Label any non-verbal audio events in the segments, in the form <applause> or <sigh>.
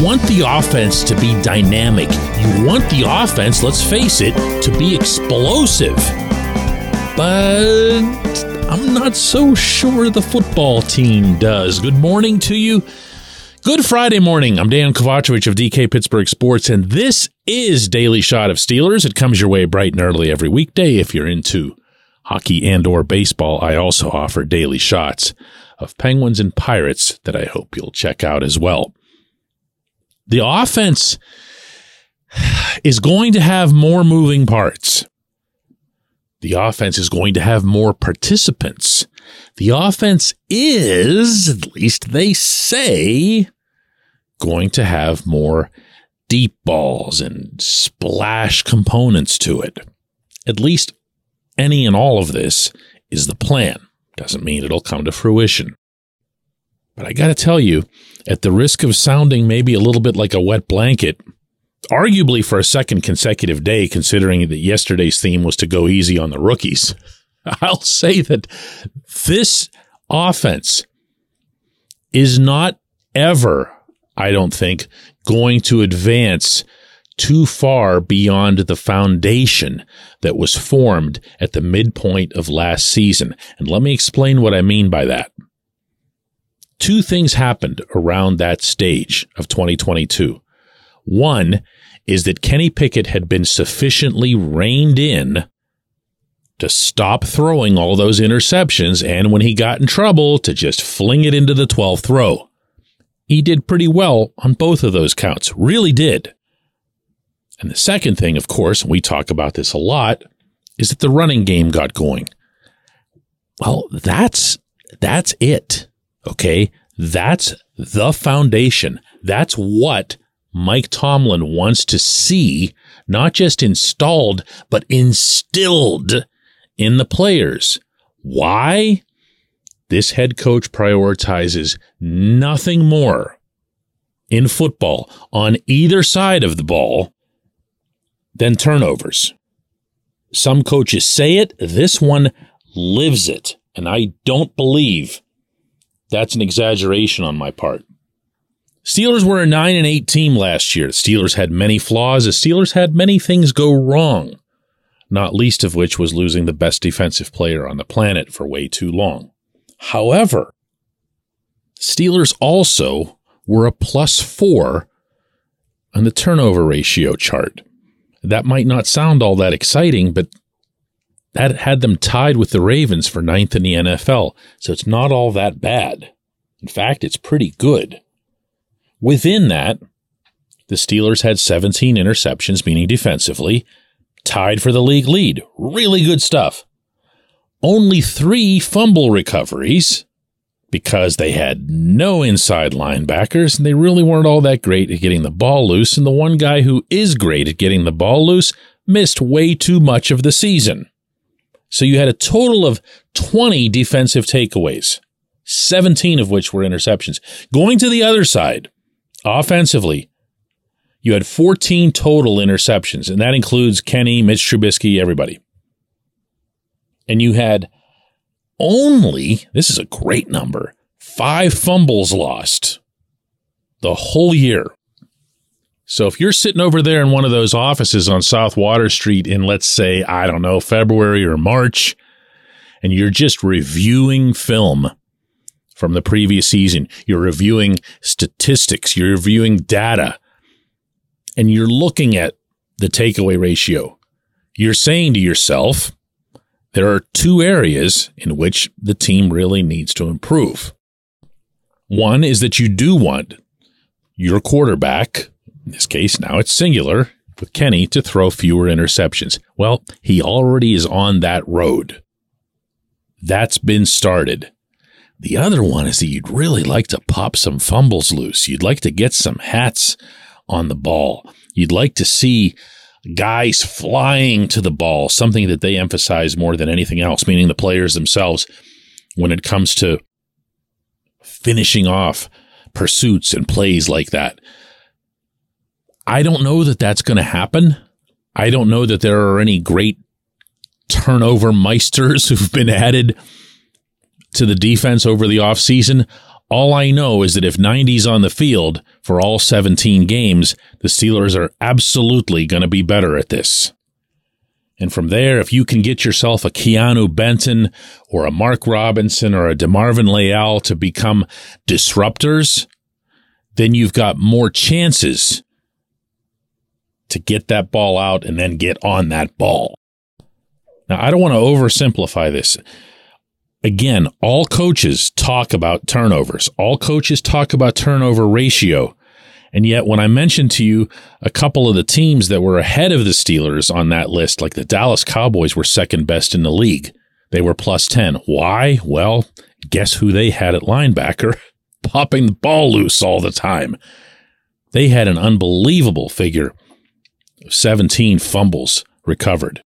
want the offense to be dynamic. You want the offense, let's face it, to be explosive. But I'm not so sure the football team does. Good morning to you. Good Friday morning. I'm Dejan Kovacevic of DK Pittsburgh Sports, and this is Daily Shot of Steelers. It comes your way bright and early every weekday. If you're into hockey and or baseball, I also offer daily shots of Penguins and Pirates that I hope you'll check out as well. The offense is going to have more moving parts. The offense is going to have more participants. The offense is, at least they say, going to have more deep balls and splash components to it. At least any and all of this is the plan. Doesn't mean it'll come to fruition. But I got to tell you, at the risk of sounding maybe a little bit like a wet blanket, arguably for a second consecutive day, considering that yesterday's theme was to go easy on the rookies, <laughs> I'll say that this offense is not ever, I don't think, going to advance too far beyond the foundation that was formed at the midpoint of last season. And let me explain what I mean by that. Two things happened around that stage of 2022. One is that Kenny Pickett had been sufficiently reined in to stop throwing all those interceptions and when he got in trouble to just fling it into the 12th row. He did pretty well on both of those counts, really did. And the second thing, of course, and we talk about this a lot, is that the running game got going. Well, that's that's it. Okay? That's the foundation. That's what Mike Tomlin wants to see not just installed, but instilled in the players. Why? This head coach prioritizes nothing more in football on either side of the ball than turnovers. Some coaches say it, this one lives it. And I don't believe that's an exaggeration on my part. Steelers were a 9 and 8 team last year. The Steelers had many flaws. The Steelers had many things go wrong not least of which was losing the best defensive player on the planet for way too long. However, Steelers also were a plus four on the turnover ratio chart. That might not sound all that exciting, but that had them tied with the Ravens for ninth in the NFL. So it's not all that bad. In fact, it's pretty good. Within that, the Steelers had 17 interceptions, meaning defensively, tied for the league lead. Really good stuff. Only three fumble recoveries because they had no inside linebackers and they really weren't all that great at getting the ball loose. And the one guy who is great at getting the ball loose missed way too much of the season. So you had a total of 20 defensive takeaways, 17 of which were interceptions. Going to the other side, offensively, you had 14 total interceptions, and that includes Kenny, Mitch Trubisky, everybody. And you had only, this is a great number, five fumbles lost the whole year. So if you're sitting over there in one of those offices on South Water Street in, let's say, I don't know, February or March, and you're just reviewing film from the previous season, you're reviewing statistics, you're reviewing data, and you're looking at the takeaway ratio, you're saying to yourself, there are two areas in which the team really needs to improve. One is that you do want your quarterback, in this case now it's singular, with Kenny to throw fewer interceptions. Well, he already is on that road. That's been started. The other one is that you'd really like to pop some fumbles loose. You'd like to get some hats on the ball. You'd like to see guys flying to the ball, something that they emphasize more than anything else, meaning the players themselves, when it comes to finishing off pursuits and plays like that. I don't know that that's going to happen. I don't know that there are any great turnover meisters <laughs> who've been added to the defense over the offseason. All I know is that if 90's on the field for all 17 games, the Steelers are absolutely going to be better at this. And from there, if you can get yourself a Keanu Benton or a Mark Robinson or a DeMarvin Leal to become disruptors, then you've got more chances to get that ball out and then get on that ball. Now, I don't want to oversimplify this again, all coaches talk about turnovers. All coaches talk about turnover ratio. And yet, when I mentioned to you a couple of the teams that were ahead of the Steelers on that list, like the Dallas Cowboys were second best in the league, they were plus 10. Why? Well, guess who they had at linebacker? <laughs> Popping the ball loose all the time. They had an unbelievable figure 17 fumbles recovered.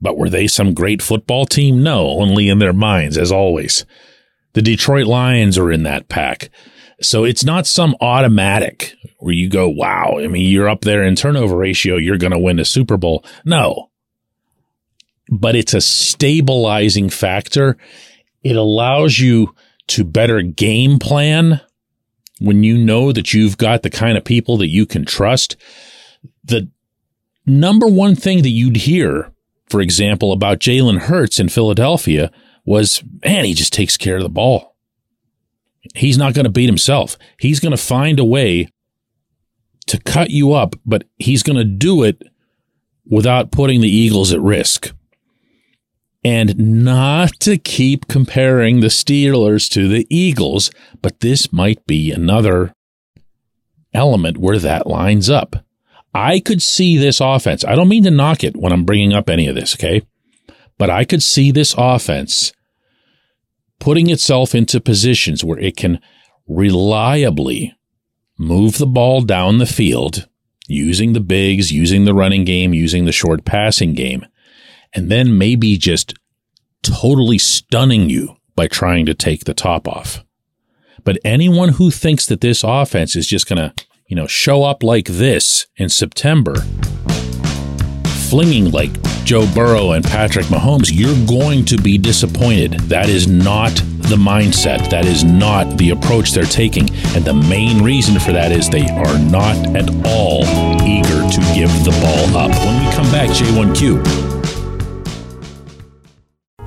But were they some great football team? No, only in their minds, as always. The Detroit Lions are in that pack. So it's not some automatic where you go, wow, I mean, you're up there in turnover ratio, you're going to win a Super Bowl. No. But it's a stabilizing factor. It allows you to better game plan when you know that you've got the kind of people that you can trust. The number one thing that you'd hear for example, about Jalen Hurts in Philadelphia was, man, he just takes care of the ball. He's not going to beat himself. He's going to find a way to cut you up, but he's going to do it without putting the Eagles at risk. And not to keep comparing the Steelers to the Eagles, but this might be another element where that lines up. I could see this offense. I don't mean to knock it when I'm bringing up any of this, okay? But I could see this offense putting itself into positions where it can reliably move the ball down the field using the bigs, using the running game, using the short passing game, and then maybe just totally stunning you by trying to take the top off. But anyone who thinks that this offense is just going to you know, show up like this in September, flinging like Joe Burrow and Patrick Mahomes, you're going to be disappointed. That is not the mindset. That is not the approach they're taking. And the main reason for that is they are not at all eager to give the ball up. When we come back, J1Q.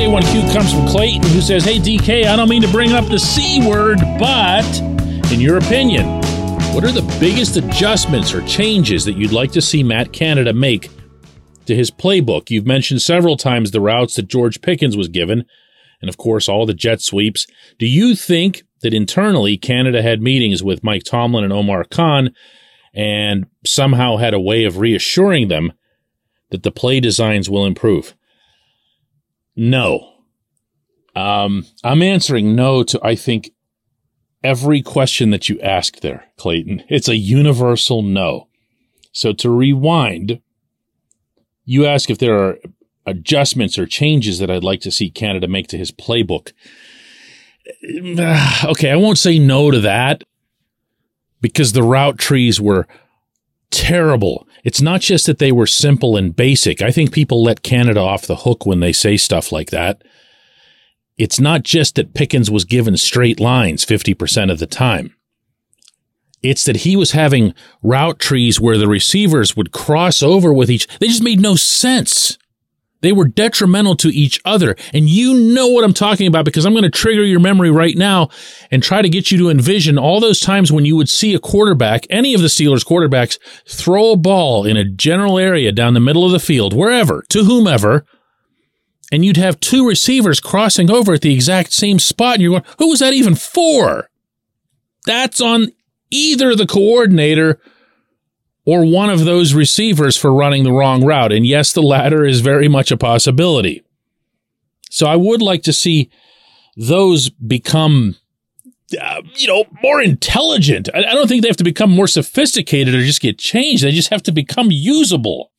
J1Q comes from Clayton, who says, Hey, DK, I don't mean to bring up the C word, but in your opinion, what are the biggest adjustments or changes that you'd like to see Matt Canada make to his playbook? You've mentioned several times the routes that George Pickens was given, and of course, all the jet sweeps. Do you think that internally Canada had meetings with Mike Tomlin and Omar Khan and somehow had a way of reassuring them that the play designs will improve? No. Um, I'm answering no to, I think, every question that you asked there, Clayton. It's a universal no. So to rewind, you ask if there are adjustments or changes that I'd like to see Canada make to his playbook. <sighs> Okay, I won't say no to that because the route trees were terrible. It's not just that they were simple and basic. I think people let Canada off the hook when they say stuff like that. It's not just that Pickens was given straight lines 50% of the time. It's that he was having route trees where the receivers would cross over with each. They just made no sense. They were detrimental to each other. And you know what I'm talking about because I'm going to trigger your memory right now and try to get you to envision all those times when you would see a quarterback, any of the Steelers quarterbacks, throw a ball in a general area down the middle of the field, wherever, to whomever, and you'd have two receivers crossing over at the exact same spot. And you're going, who was that even for? That's on either the coordinator or one of those receivers for running the wrong route. And yes, the latter is very much a possibility. So I would like to see those become, uh, you know, more intelligent. I, I don't think they have to become more sophisticated or just get changed. They just have to become usable.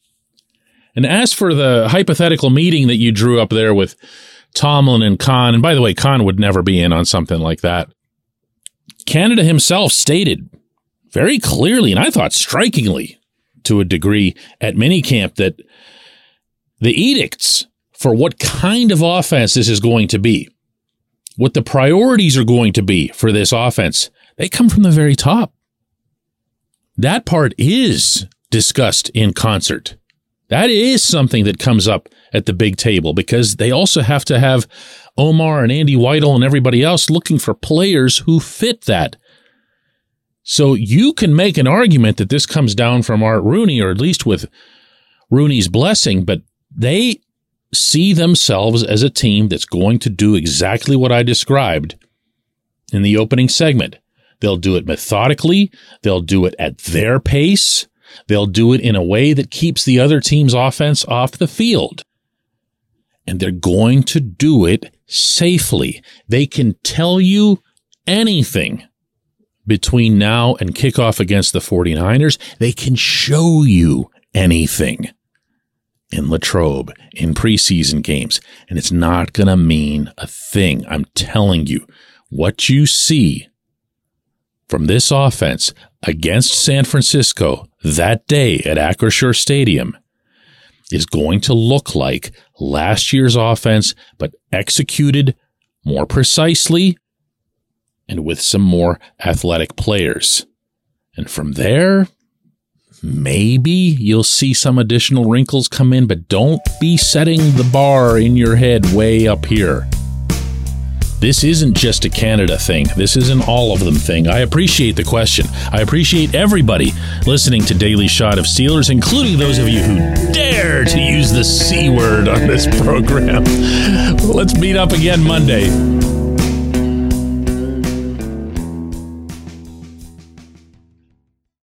And as for the hypothetical meeting that you drew up there with Tomlin and Khan, and by the way, Khan would never be in on something like that. Canada himself stated very clearly, and I thought strikingly to a degree at minicamp that the edicts for what kind of offense this is going to be, what the priorities are going to be for this offense, they come from the very top. That part is discussed in concert. That is something that comes up at the big table because they also have to have Omar and Andy Weidl and everybody else looking for players who fit that so you can make an argument that this comes down from Art Rooney, or at least with Rooney's blessing, but they see themselves as a team that's going to do exactly what I described in the opening segment. They'll do it methodically. They'll do it at their pace. They'll do it in a way that keeps the other team's offense off the field. And they're going to do it safely. They can tell you anything between now and kickoff against the 49ers, they can show you anything in Latrobe in preseason games, and it's not going to mean a thing. I'm telling you, what you see from this offense against San Francisco that day at Acrisure Stadium is going to look like last year's offense, but executed more precisely and with some more athletic players. And from there, maybe you'll see some additional wrinkles come in, but don't be setting the bar in your head way up here. This isn't just a Canada thing. This isn't all of them thing. I appreciate the question. I appreciate everybody listening to Daily Shot of Steelers, including those of you who dare to use the C word on this program. <laughs> Let's meet up again Monday.